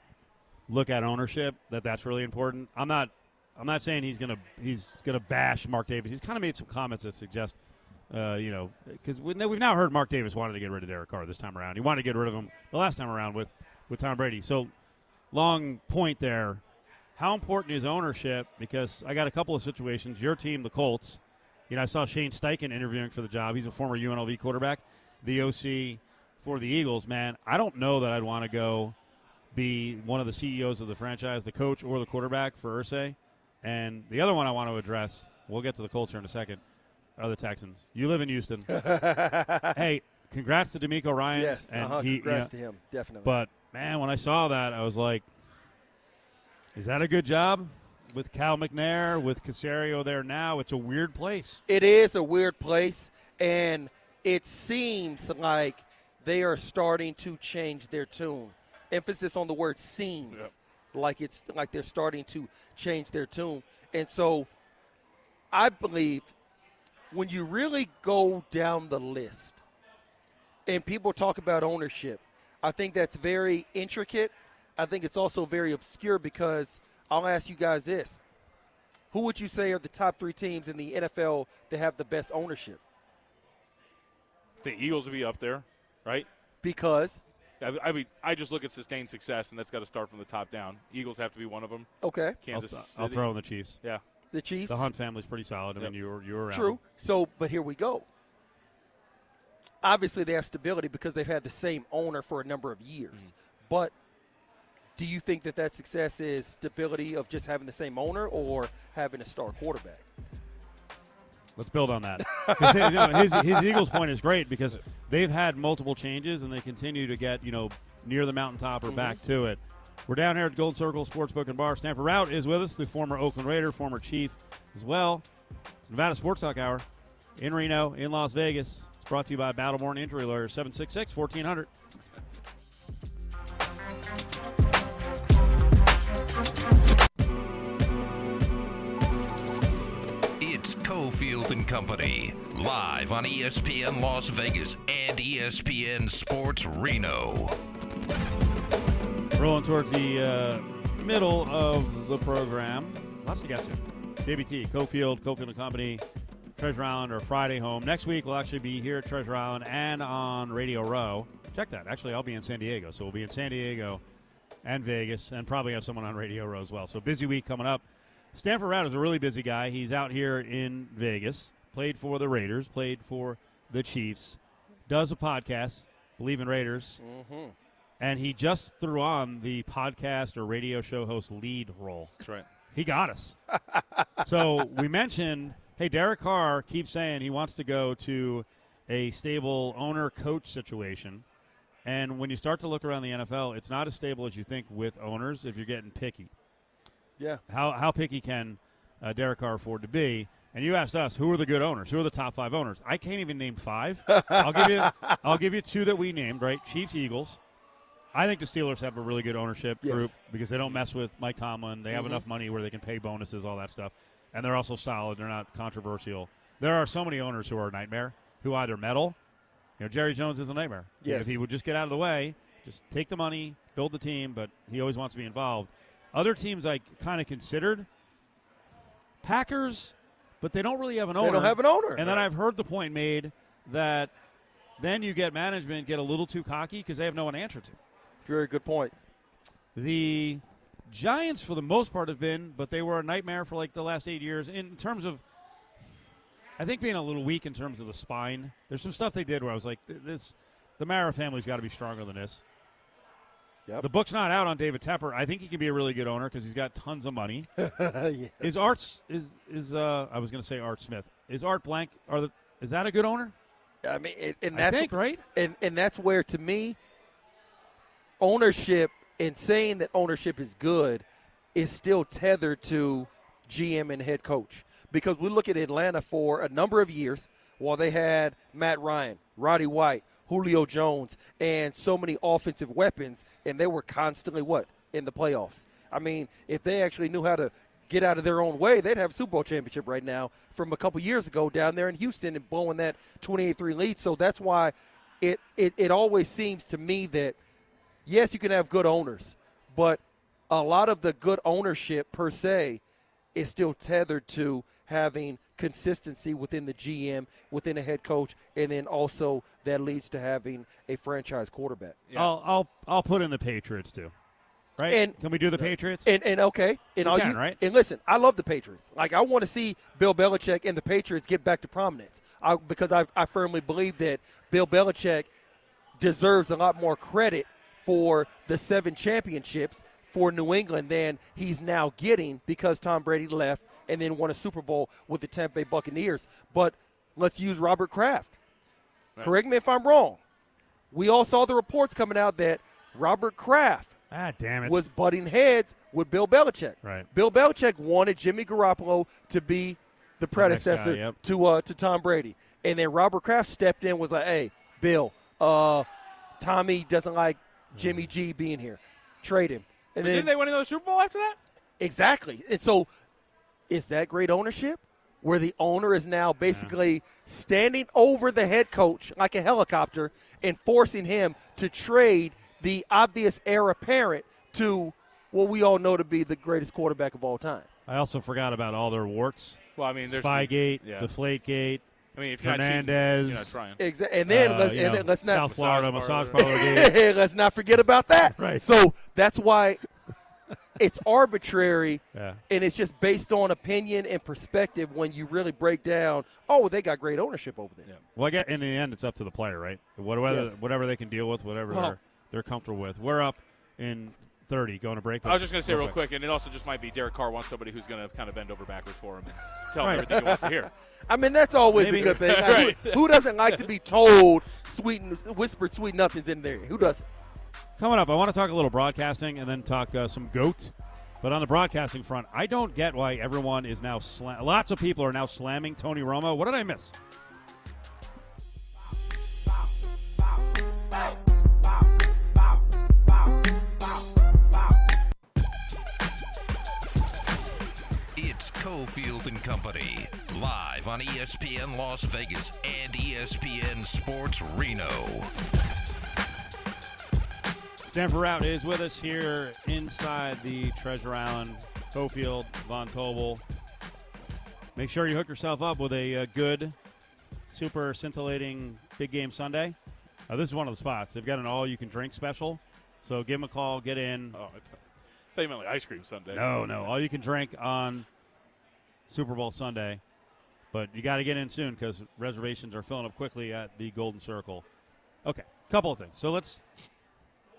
Speaker 2: look at ownership. That that's really important. I'm not. I'm not saying he's gonna he's gonna bash Mark Davis. He's kind of made some comments that suggest, uh, you know, because we, we've now heard Mark Davis wanted to get rid of Derek Carr this time around. He wanted to get rid of him the last time around with with Tom Brady. So long point there. How important is ownership? Because I got a couple of situations. Your team, the Colts. You know, I saw Shane Steichen interviewing for the job. He's a former UNLV quarterback, the OC for the Eagles. Man, I don't know that I'd want to go be one of the CEOs of the franchise, the coach or the quarterback for Irsay. And the other one I want to address, we'll get to the culture in a second, are the Texans. You live in Houston. [laughs] hey, congrats to DeMeco Ryan.
Speaker 7: Yes.
Speaker 2: and
Speaker 7: uh-huh.
Speaker 2: he, you
Speaker 7: Congrats
Speaker 2: know,
Speaker 7: to him. Definitely.
Speaker 2: but man, when I saw that, I was like, "Is that a good job with Cal McNair with Caserio there now? It's a weird place."
Speaker 7: It is a weird place, and it seems like they are starting to change their tune. Emphasis on the word seems, like it's like they're starting to change their tune. And so, I believe when you really go down the list, and people talk about ownership, I think that's very intricate. I think it's also very obscure because I'll ask you guys this. Who would you say are the top three teams in the NFL that have the best ownership?
Speaker 3: The Eagles would be up there, right?
Speaker 7: Because
Speaker 3: I, I mean, I just look at sustained success, and that's got to start from the top down. Eagles have to be one of them.
Speaker 7: okay,
Speaker 2: I'll,
Speaker 3: Kansas
Speaker 2: I'll throw in the Chiefs.
Speaker 3: Yeah.
Speaker 7: The Chiefs.
Speaker 2: The Hunt family's pretty solid. I mean, you're you're around.
Speaker 7: True. So, but here we go. Obviously, they have stability because they've had the same owner for a number of years.
Speaker 2: Mm.
Speaker 7: But do you think that that success is stability of just having the same owner or having a star quarterback?
Speaker 2: Let's build on that. you know, his, his Eagles point is great because they've had multiple changes and they continue to get you know near the mountaintop or back to it. We're down here at Gold Circle Sportsbook and Bar. Stanford Routt is with us, the former Oakland Raider, former Chief as well. It's Nevada Sports Talk Hour in Reno, in Las Vegas. It's brought to you by Battleborn Injury Lawyers, 766 1400.
Speaker 1: It's Cofield and Company, live on ESPN Las Vegas and ESPN Sports Reno.
Speaker 2: Rolling towards the uh, middle of the program. Lots to get to. JBT, Cofield, Cofield and Company, Treasure Island, or Friday home. Next week, we'll actually be here at Treasure Island and on Radio Row. Check that. Actually, I'll be in San Diego. So we'll be in San Diego and Vegas and probably have someone on Radio Row as well. So busy week coming up. Stanford Routt is a really busy guy. He's out here in Vegas, played for the Raiders, played for the Chiefs, does a podcast, Believe in Raiders, and he just threw on the podcast or radio show host lead role.
Speaker 3: That's right.
Speaker 2: He got us. [laughs] so we mentioned, hey, Derek Carr keeps saying he wants to go to a stable owner coach situation. And when you start to look around the NFL, it's not as stable as you think with owners if you're getting picky.
Speaker 7: Yeah.
Speaker 2: How, how picky can uh, Derek Carr afford to be? And you asked us, who are the good owners? Who are the top five owners? I can't even name five. [laughs] I'll give you, I'll give you two that we named. Right, Chiefs, Eagles. I think the Steelers have a really good ownership
Speaker 7: Yes.
Speaker 2: group because they don't mess with Mike Tomlin. They have mm-hmm. enough money where they can pay bonuses, all that stuff, and they're also solid. They're not controversial. There are so many owners who are a nightmare who either meddle. You know, Jerry Jones is a nightmare.
Speaker 7: Yes.
Speaker 2: If he would just get out of the way, just take the money, build the team, but he always wants to be involved. Other teams I kind of considered Packers, but they don't really have an owner.
Speaker 7: They don't have an owner.
Speaker 2: And then I've heard the point made that then you get management get a little too cocky because they have no one to answer to.
Speaker 7: Very good point.
Speaker 2: The Giants, for the most part, have been, but they were a nightmare for like the last eight years in terms of. I think being a little weak in terms of the spine. There's some stuff they did where I was like, this, the Mara family's got to be stronger than this.
Speaker 7: Yep.
Speaker 2: The book's not out on David Tepper. I think he can be a really good owner because he's got tons of money. [laughs]
Speaker 7: Yes.
Speaker 2: Is Arts is is uh I was going to say Art Smith. Is Art Blank are the is that a good owner?
Speaker 7: I mean, and, and
Speaker 2: I
Speaker 7: that's
Speaker 2: think right.
Speaker 7: and and that's where to me ownership and saying that ownership is good is still tethered to GM and head coach because we look at Atlanta for a number of years while they had Matt Ryan, Roddy White, Julio Jones, and so many offensive weapons, and they were constantly what in the playoffs. I mean, if they actually knew how to get out of their own way, they'd have a Super Bowl championship right now from a couple years ago down there in Houston and blowing that 28-3 lead. So that's why it, it, it always seems to me that yes, you can have good owners, but a lot of the good ownership per se is still tethered to having consistency within the GM, within a head coach, and then also that leads to having a franchise quarterback.
Speaker 2: I'll I'll I'll put in the Patriots too. Right?
Speaker 7: And-
Speaker 2: can we do the Patriots?
Speaker 7: And and okay, and
Speaker 2: We
Speaker 7: all
Speaker 2: can,
Speaker 7: you,
Speaker 2: right?
Speaker 7: And listen, I love the Patriots. Like I want to see Bill Belichick and the Patriots get back to prominence. I, because I, I firmly believe that Bill Belichick deserves a lot more credit for the seven championships for New England than he's now getting because Tom Brady left and then won a Super Bowl with the Tampa Bay Buccaneers. But let's use Robert Kraft. Correct me if I'm wrong. We all saw the reports coming out that Robert Kraft
Speaker 2: ah, damn it.
Speaker 7: was butting heads with Bill Belichick.
Speaker 2: Right.
Speaker 7: Bill Belichick wanted Jimmy Garoppolo to be the predecessor
Speaker 2: guy, yep.
Speaker 7: to uh, to Tom Brady, and then Robert Kraft stepped in was like, "Hey, Bill, uh, Tommy doesn't like Jimmy G being here. Trade him." And
Speaker 3: But
Speaker 7: then
Speaker 3: didn't they win another Super Bowl after that?
Speaker 7: Exactly. And so, is that great ownership? Where the owner is now basically standing over the head coach like a helicopter and forcing him to trade the obvious heir apparent to what we all know to be the greatest quarterback of all time.
Speaker 2: I also forgot about all their warts.
Speaker 3: Well, I mean, there's
Speaker 2: Spygate,
Speaker 3: yeah.
Speaker 2: Deflategate,
Speaker 3: I mean, if you're not cheating, you're not trying.
Speaker 7: Exa- and then,
Speaker 2: uh,
Speaker 7: let's, and
Speaker 2: know,
Speaker 7: then let's not
Speaker 2: South Florida
Speaker 3: Massage
Speaker 2: massage
Speaker 3: parlor. [laughs]
Speaker 2: parlor game.
Speaker 7: let's not forget about that. [laughs]
Speaker 2: Right.
Speaker 7: So that's why it's arbitrary
Speaker 2: Yeah.
Speaker 7: and it's just based on opinion and perspective when you really break down, oh, they got great ownership over there. Yeah.
Speaker 2: Well, I get in the end, it's up to the player, right? Whatever,
Speaker 7: Yes.
Speaker 2: whatever they can deal with, whatever
Speaker 3: Well-
Speaker 2: they're, they're comfortable with. We're up in 30, going to break.
Speaker 3: I was just going to say real quick, and it also just might be Derek Carr wants somebody who's going to kind of bend over backwards for him and [laughs] tell him
Speaker 2: Right.
Speaker 3: everything he wants to hear.
Speaker 7: I mean, that's always
Speaker 2: Maybe.
Speaker 7: a good thing. [laughs]
Speaker 3: Right.
Speaker 7: who, who doesn't like to be told sweet, whispered sweet nothings in there? Who doesn't?
Speaker 2: Coming up, I want to talk a little broadcasting and then talk uh, some goat. But on the broadcasting front, I don't get why everyone is now slam. Lots of people are now slamming Tony Romo. What did I miss?
Speaker 1: Cofield and Company, live on ESPN Las Vegas and ESPN Sports Reno.
Speaker 2: Stanford Routt is with us here inside the Treasure Island Cofield Von Tobel. Make sure you hook yourself up with a uh, good, super scintillating big game Sunday. Uh, this is one of the spots. They've got an all-you-can-drink special, so give them a call, get in.
Speaker 3: Oh, I thought thought you meant like ice cream Sunday.
Speaker 2: No, no, all you can drink on Super Bowl Sunday, but you got to get in soon because reservations are filling up quickly at the Golden Circle. Okay, a couple of things. So let's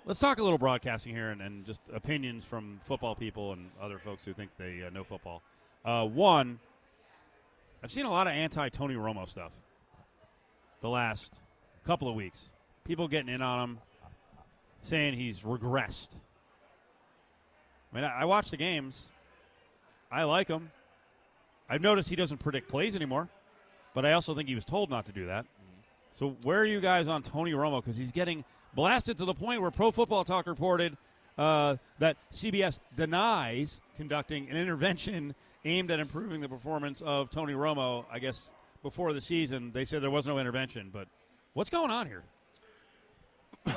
Speaker 2: let's talk a little broadcasting here and, and just opinions from football people and other folks who think they uh, know football. Uh, one, I've seen a lot of anti Tony Romo stuff the last couple of weeks. People getting in on him, saying he's regressed. I mean, I I watch the games. I like him. I've noticed he doesn't predict plays anymore, but I also think he was told not to do that. So where are you guys on Tony Romo? Because he's getting blasted to the point where Pro Football Talk reported uh, that CBS denies conducting an intervention aimed at improving the performance of Tony Romo. I guess before the season, they said there was no intervention, but what's going on here? [laughs]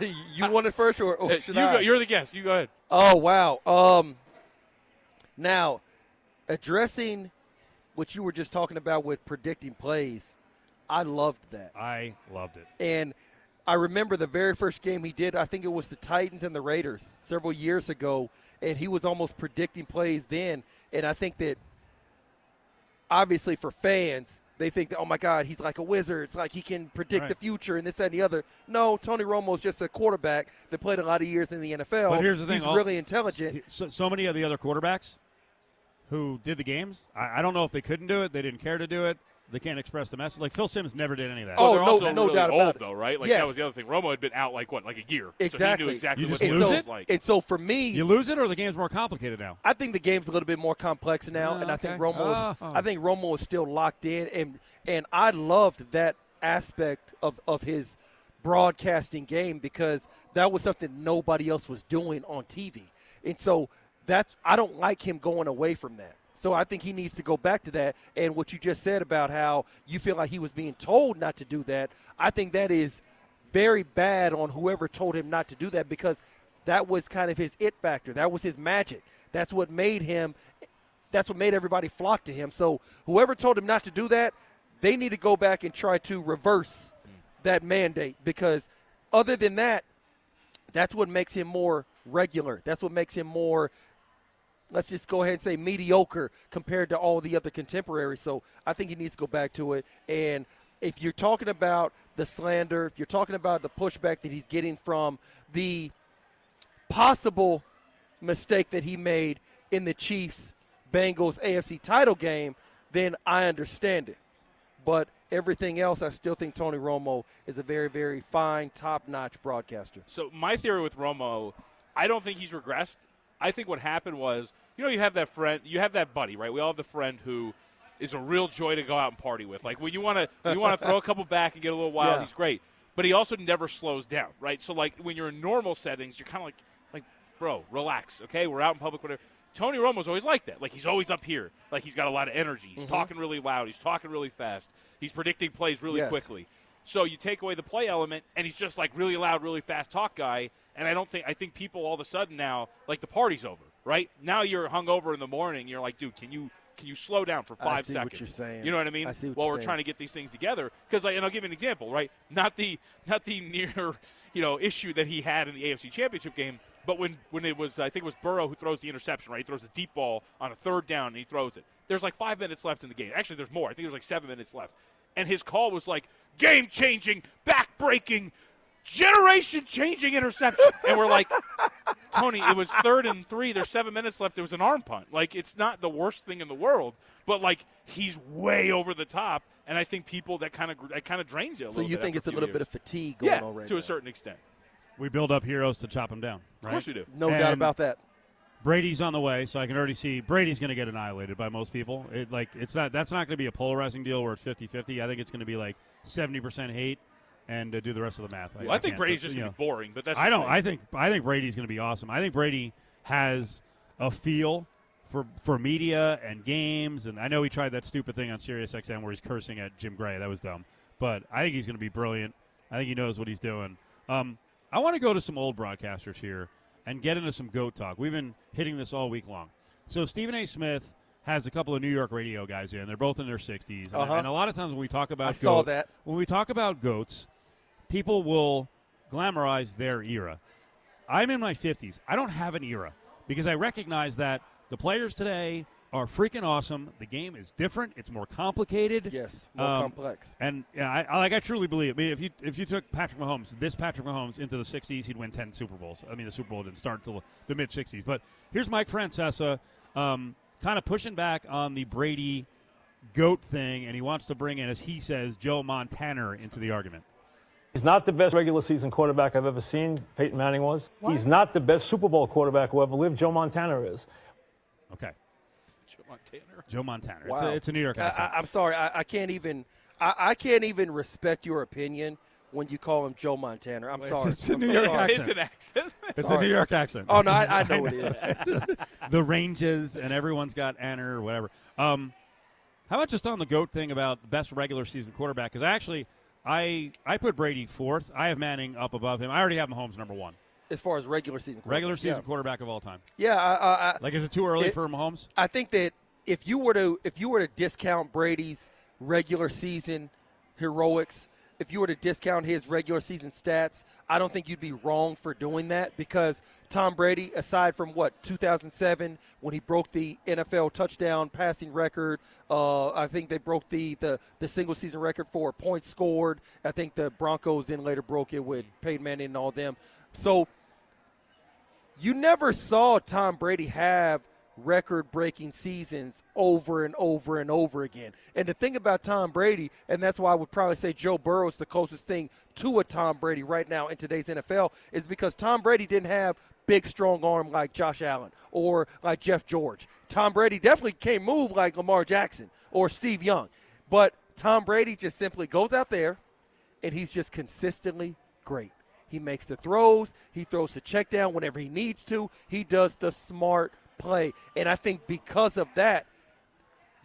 Speaker 7: you want it first, or, or should
Speaker 3: you
Speaker 7: I?
Speaker 3: go, you're the guest. You go ahead.
Speaker 7: Oh wow. Um now addressing what you were just talking about with predicting plays, I loved that.
Speaker 2: I loved it.
Speaker 7: And I remember the very first game he did, I think it was the Titans and the Raiders several years ago, and he was almost predicting plays then. And I think that obviously for fans, they think that, oh my God, he's like a wizard. It's like he can predict
Speaker 2: Right.
Speaker 7: the future and this, that, and the other. No, Tony Romo's just a quarterback that played a lot of years in the NFL.
Speaker 2: But here's the thing:
Speaker 7: he's
Speaker 2: all-
Speaker 7: really intelligent.
Speaker 2: So, so many of the other quarterbacks who did the games, I, I don't know if they couldn't do it, they didn't care to do it, they can't express the message. Like Phil Simms never did any of that.
Speaker 7: Oh,
Speaker 3: they're
Speaker 7: no-
Speaker 3: also
Speaker 7: no
Speaker 3: really
Speaker 7: doubt
Speaker 3: old,
Speaker 7: it.
Speaker 3: though, right? Like
Speaker 7: Yes.
Speaker 3: that was the other thing. Romo had been out like what, like a year. So he
Speaker 7: Exactly.
Speaker 3: knew exactly
Speaker 2: You
Speaker 3: what
Speaker 2: just
Speaker 3: the
Speaker 2: lose
Speaker 3: game
Speaker 2: it?
Speaker 3: was like.
Speaker 7: And so for me,
Speaker 2: you lose it, or the game's more complicated now.
Speaker 7: I think the game's a little bit more complex now,
Speaker 2: Ah,
Speaker 7: and I think
Speaker 2: okay.
Speaker 7: Romo.
Speaker 2: Oh.
Speaker 7: I think Romo is still locked in, and and I loved that aspect of of his broadcasting game because that was something nobody else was doing on TV, and so that's I don't like him going away from that. So I think he needs to go back to that. And what you just said about how you feel like he was being told not to do that, I think that is very bad on whoever told him not to do that because that was kind of his it factor. That was his magic. That's what made him that's what made everybody flock to him. So whoever told him not to do that, they need to go back and try to reverse that mandate because other than that, that's what makes him more regular. That's what makes him more let's just go ahead and say mediocre compared to all the other contemporaries. So I think he needs to go back to it. And if you're talking about the slander, if you're talking about the pushback that he's getting from the possible mistake that he made in the Chiefs Bengals AFC title game, then I understand it. But everything else, I still think Tony Romo is a very, very fine, top notch broadcaster.
Speaker 3: So my theory with Romo, I don't think he's regressed. I think what happened was, you know, you have that friend, you have that buddy, right? We all have the friend who is a real joy to go out and party with. Like when you want to, you want to throw a couple back and get a little wild.
Speaker 7: Yeah.
Speaker 3: He's great, but he also never slows down, right? So like when you're in normal settings, you're kind of like, like, bro, relax, okay? We're out in public, whatever. Tony Romo's always like that. Like he's always up here. Like he's got a lot of energy. He's mm-hmm. talking really loud. He's talking really fast. He's predicting plays really
Speaker 7: Yes.
Speaker 3: quickly. So you take away the play element, and he's just like really loud, really fast talk guy. And I don't think I think people all of a sudden now like the party's over, right? Now you're hungover in the morning. You're like, dude, can you can you slow down for
Speaker 7: I
Speaker 3: five seconds?
Speaker 7: you're saying.
Speaker 3: You know what I mean?
Speaker 7: I see what
Speaker 3: While we're
Speaker 7: saying.
Speaker 3: trying to get these things together, because and I'll give you an example, right? Not the not the near you know issue that he had in the AFC Championship game, but when when it was I think it was Burrow who throws the interception, right? He throws a deep ball on a third down and he throws it. There's like five minutes left in the game. Actually, there's more. I think there's like seven minutes left, and his call was like game changing, back breaking. Generation changing interception. And we're like, Tony, it was third and three. There's seven minutes left. There was an arm punt. Like, it's not the worst thing in the world, but like he's way over the top, and I think people that kind of that kind of drains you. A
Speaker 7: So
Speaker 3: little
Speaker 7: you
Speaker 3: bit
Speaker 7: think it's a
Speaker 3: few
Speaker 7: little bit of fatigue going
Speaker 3: yeah,
Speaker 7: on right
Speaker 3: to
Speaker 7: now.
Speaker 3: a certain extent.
Speaker 2: We build up heroes to chop them down. Right?
Speaker 3: Of course we do.
Speaker 7: No doubt about that.
Speaker 2: Brady's on the way, so I can already see Brady's going to get annihilated by most people. It, like it's not that's not going to be a polarizing deal where it's 50-50. I think it's going to be like 70% hate and uh, do the rest of the math.
Speaker 3: Well, I, think Brady's just going to be boring, but that's
Speaker 2: I don't.
Speaker 3: me.
Speaker 2: I think. I think Brady's going to be awesome. I think Brady has a feel for for media and games, and I know he tried that stupid thing on Sirius XM where he's cursing at Jim Gray. That was dumb, but I think he's going to be brilliant. I think he knows what he's doing. Um, I want to go to some old broadcasters here and get into some goat talk. We've been hitting this all week long. So Stephen A. Smith has a couple of New York radio guys in. They're both in their 60s, and,
Speaker 7: Uh-huh.
Speaker 2: and a lot of times when we talk about
Speaker 7: I saw that.
Speaker 2: when we talk about goats, people will glamorize their era. I'm in my 50s. I don't have an era because I recognize that the players today are freaking awesome. The game is different. It's more complicated.
Speaker 7: Yes, more
Speaker 2: Um,
Speaker 7: complex.
Speaker 2: And yeah, I, I like I truly believe. I mean, if you if you took Patrick Mahomes, this Patrick Mahomes into the '60s, he'd win 10 Super Bowls. I mean, the Super Bowl didn't start until the mid '60s. But here's Mike Francesa, um, kind of pushing back on the Brady goat thing, and he wants to bring in, as he says, Joe Montana into the argument.
Speaker 8: He's not the best regular season quarterback I've ever seen. Peyton Manning was. He's not the best Super Bowl quarterback who ever lived. Joe Montana is.
Speaker 2: Okay,
Speaker 3: Joe Montana.
Speaker 2: Joe Montana. It's,
Speaker 7: Wow.
Speaker 2: a, it's a New York accent.
Speaker 7: I, I'm sorry. I, I can't even. I, I can't even respect your opinion when you call him Joe Montana. I'm sorry.
Speaker 2: it's a
Speaker 7: I'm
Speaker 2: New York
Speaker 7: sorry.
Speaker 2: accent.
Speaker 3: It's an accent.
Speaker 2: it's a. New York accent.
Speaker 7: Oh no, I, I [laughs] know it is.
Speaker 2: the ranges and everyone's got Anner or whatever. Um, how about just on the goat thing about best regular season quarterback? Because actually, I I put Brady fourth. I have Manning up above him. I already have Mahomes number one.
Speaker 7: As far as regular season,
Speaker 2: Regular
Speaker 7: quarterback,
Speaker 2: season quarterback of all time.
Speaker 7: Yeah, yeah. I, I,
Speaker 2: Like, is it too early
Speaker 7: It-
Speaker 2: for Mahomes?
Speaker 7: I think that if you were to if you were to discount Brady's regular season heroics, if you were to discount his regular season stats, I don't think you'd be wrong for doing that because Tom Brady, aside from what 2007 when he broke the NFL touchdown passing record, uh, I think they broke the, the the single season record for points scored. I think the Broncos then later broke it with Peyton Manning and all them. So you never saw Tom Brady have record breaking seasons over and over and over again. And the thing about Tom Brady, and that's why I would probably say Joe Burrow is the closest thing to a Tom Brady right now in today's NFL, is because Tom Brady didn't have big, strong arm like Josh Allen or like Jeff George. Tom Brady definitely can't move like Lamar Jackson or Steve Young. But Tom Brady just simply goes out there and he's just consistently great. He makes the throws. He throws the check down whenever he needs to. He does the smart play. And I think because of that,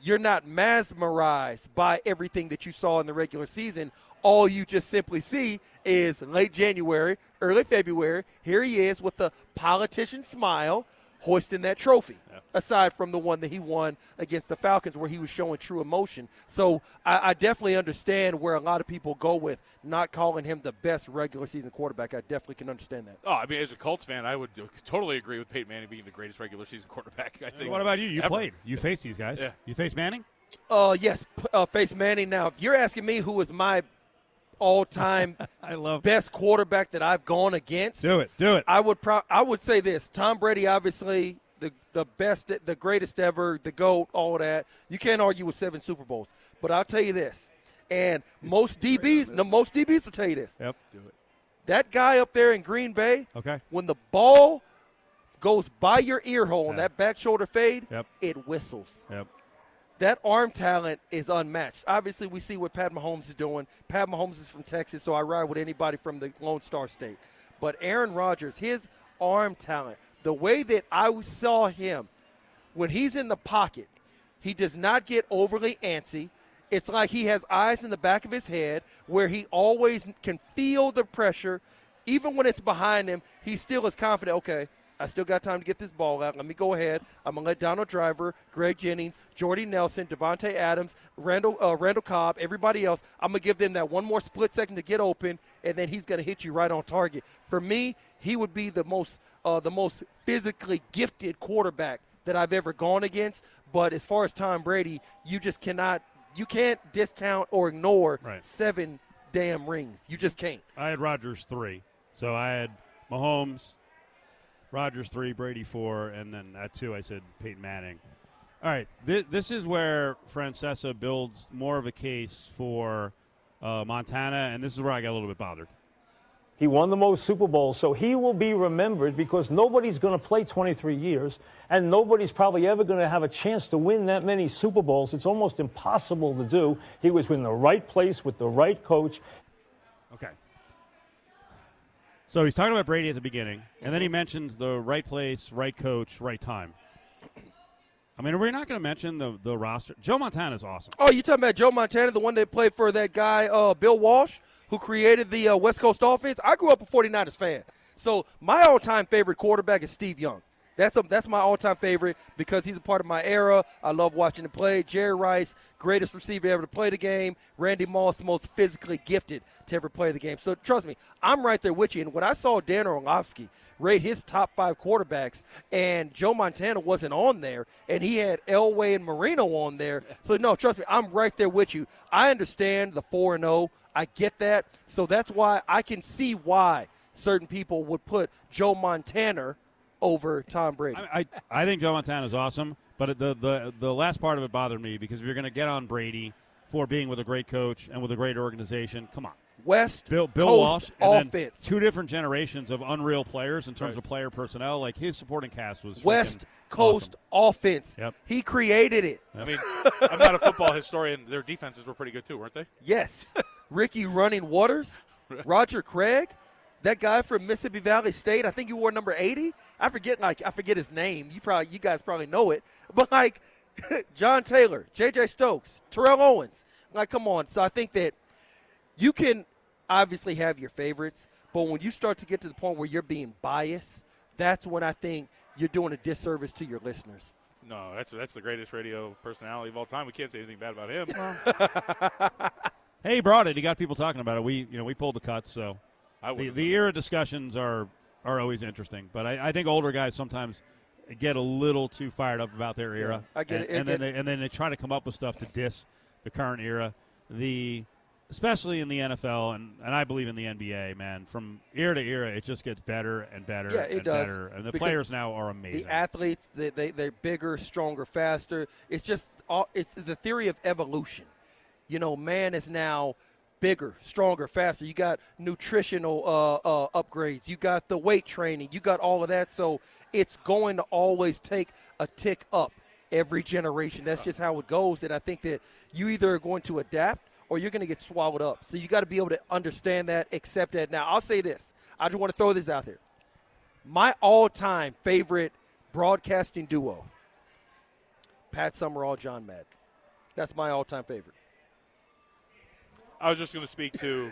Speaker 7: you're not mesmerized by everything that you saw in the regular season. All you just simply see is late January, early February. Here he is with a politician smile, hoisting that trophy. Aside from the one that he won against the Falcons, where he was showing true emotion. So I, I definitely understand where a lot of people go with not calling him the best regular season quarterback. I definitely can understand that.
Speaker 3: Oh, I mean, as a Colts fan, I would totally agree with Peyton Manning being the greatest regular season quarterback. I think.
Speaker 2: What about you? You
Speaker 3: ever.
Speaker 2: played. You faced these guys.
Speaker 3: Yeah.
Speaker 2: You faced Manning.
Speaker 7: Uh, yes, p- uh, face Manning. Now, if you're asking me who was my all-time [laughs]
Speaker 2: I love.
Speaker 7: best quarterback that I've gone against,
Speaker 2: Do it. Do it.
Speaker 7: I would pro- I would say this: Tom Brady, obviously the the best, the greatest ever, the goat, all that. You can't argue with seven Super Bowls. But I'll tell you this, and [laughs] most DBs, no, most DBs will tell you this:
Speaker 2: Yep. do it.
Speaker 7: that guy up there in Green Bay,
Speaker 2: Okay.
Speaker 7: when the ball goes by your ear hole on
Speaker 2: Yeah.
Speaker 7: that back shoulder fade,
Speaker 2: Yep.
Speaker 7: it whistles
Speaker 2: Yep.
Speaker 7: That arm talent is unmatched. Obviously, we see what Pat Mahomes is doing. Pat Mahomes is from Texas, so I ride with anybody from the Lone Star State. But Aaron Rodgers, his arm talent, the way that I saw him when he's in the pocket, he does not get overly antsy. It's like he has eyes in the back of his head where he always can feel the pressure. Even when it's behind him, he still is confident, okay, I still got time to get this ball out. Let me go ahead. I'm gonna let Donald Driver, Greg Jennings, Jordy Nelson, Davante Adams, Randall uh, Randall Cobb, everybody else. I'm gonna give them that one more split second to get open, and then he's gonna hit you right on target. For me, he would be the most uh, the most physically gifted quarterback that I've ever gone against. But as far as Tom Brady, you just cannot you can't discount or ignore
Speaker 2: Right.
Speaker 7: seven damn rings. You just can't.
Speaker 2: I had Rodgers three, so I had Mahomes, Rodgers three, Brady four, and then at two I said Peyton Manning. All right, this, this is where Francesa builds more of a case for uh, Montana, and this is where I got a little bit bothered.
Speaker 8: He won the most Super Bowls, so he will be remembered because nobody's going to play 23 years, and nobody's probably ever going to have a chance to win that many Super Bowls. It's almost impossible to do. He was in the right place with the right coach.
Speaker 2: So he's talking about Brady at the beginning, and then he mentions the right place, right coach, right time. I mean, we're we not going to mention the the roster? Joe Montana is awesome.
Speaker 7: Oh, you talking about Joe Montana, the one that played for that guy, uh, Bill Walsh, who created the uh, West Coast offense? I grew up a 49ers fan. So my all-time favorite quarterback is Steve Young. That's a, that's my all-time favorite because he's a part of my era. I love watching him play. Jerry Rice, greatest receiver ever to play the game. Randy Moss, most physically gifted to ever play the game. So trust me, I'm right there with you. And when I saw Dan Orlovsky rate his top five quarterbacks, and Joe Montana wasn't on there, and he had Elway and Marino on there. So no, trust me, I'm right there with you. I understand the four and zero. I get that. So that's why I can see why certain people would put Joe Montana over Tom Brady.
Speaker 2: I, I, I think Joe Montana is awesome, but the, the the last part of it bothered me because if you're going to get on Brady for being with a great coach and with a great organization, come on.
Speaker 7: West
Speaker 2: Bill Bill
Speaker 7: Coast
Speaker 2: Walsh and then
Speaker 7: offense.
Speaker 2: two different generations of unreal players in terms
Speaker 3: Right.
Speaker 2: of player personnel. Like his supporting cast was
Speaker 7: West Coast
Speaker 2: awesome.
Speaker 7: offense.
Speaker 2: Yep.
Speaker 7: He created it.
Speaker 3: I mean, I'm not a football historian. Their defenses were pretty good too, weren't they?
Speaker 7: Yes. Ricky Running Watters, [laughs] Roger Craig, that guy from Mississippi Valley State. I think he wore number 80. I forget like I forget his name. You probably you guys probably know it. But like [laughs] John Taylor, JJ Stokes, Terrell Owens. Like come on. So I think that you can obviously have your favorites, but when you start to get to the point where you're being biased, that's when I think you're doing a disservice to your listeners.
Speaker 3: No, that's that's the greatest radio personality of all time. We can't say anything bad about him. [laughs]
Speaker 2: Hey, he brought it. He got people talking about it. We you know we pulled the cuts, so
Speaker 3: I
Speaker 2: the, the era discussions are are always interesting. But I, I think older guys sometimes get a little too fired up about their era.
Speaker 7: I get
Speaker 2: and,
Speaker 7: it. It
Speaker 2: and then
Speaker 7: get-
Speaker 2: they, and then they try to come up with stuff to diss the current era. The especially in the NFL and, and I believe in the NBA, man. From era to era, it just gets better and better
Speaker 7: Yeah, it
Speaker 2: and
Speaker 7: does.
Speaker 2: better. And the
Speaker 7: Because
Speaker 2: players now are amazing.
Speaker 7: The athletes, they, they, they're bigger, stronger, faster. It's just all, it's the theory of evolution. You know, man is now bigger, stronger, faster. You got nutritional uh, uh, upgrades. You got the weight training. You got all of that. So it's going to always take a tick up every generation. That's just how it goes. And I think that you either are going to adapt or you're going to get swallowed up. So you got to be able to understand that, accept that. Now, I'll say this. I just want to throw this out there my all-time favorite broadcasting duo pat summerall john madden that's my all-time favorite
Speaker 3: I was just going to speak to.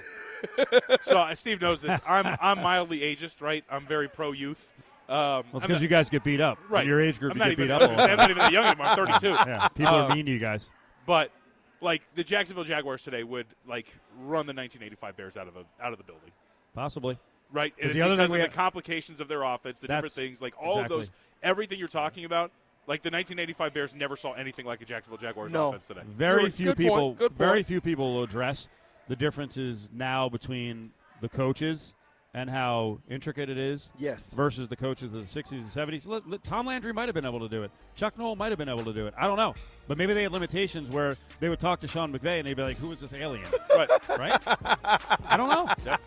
Speaker 3: so uh, Steve knows this. I'm I'm mildly ageist, right? I'm very pro youth. Um,
Speaker 2: well, because you guys get beat up.
Speaker 3: right.
Speaker 2: In your age group,
Speaker 3: I'm
Speaker 2: you get
Speaker 3: even,
Speaker 2: beat up. the
Speaker 3: I'm not even that young anymore. I'm 32. [laughs]
Speaker 2: yeah, people are mean to you guys.
Speaker 3: But like the Jacksonville Jaguars today would like run the 1985 Bears out of a, out of the building.
Speaker 2: Possibly.
Speaker 3: Right, and it's
Speaker 2: the other
Speaker 3: because
Speaker 2: thing we
Speaker 3: of
Speaker 2: have-
Speaker 3: the complications of their offense, the different things, like all
Speaker 2: exactly.
Speaker 3: of those, everything you're talking about. Like the 1985 Bears never saw anything like a Jacksonville Jaguars
Speaker 7: No.
Speaker 3: offense today.
Speaker 2: Very
Speaker 7: Good-
Speaker 2: few
Speaker 7: good
Speaker 2: people.
Speaker 7: point, good
Speaker 2: Very
Speaker 7: point.
Speaker 2: few people will address the differences now between the coaches and how intricate it is.
Speaker 7: Yes.
Speaker 2: Versus the coaches of the '60s and '70s. Li- li- Tom Landry might have been able to do it. Chuck Noll might have been able to do it. I don't know, but maybe they had limitations where they would talk to Sean McVay and they'd be like, "Who is this alien?" [laughs]
Speaker 3: Right.
Speaker 2: right? I don't know.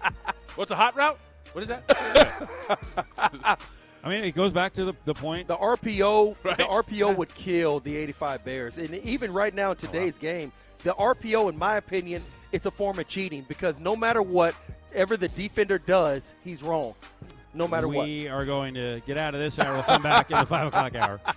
Speaker 3: What's a hot route? What is that? [laughs]
Speaker 2: I mean, it goes back to the, the point.
Speaker 7: the rpo
Speaker 3: Right.
Speaker 7: the rpo would kill the 85 bears and even right now in today's game the rpo in my opinion it's a form of cheating because no matter what ever the defender does he's wrong no matter what
Speaker 2: we are going to get out of this hour. We'll come back in the five o'clock hour. [laughs]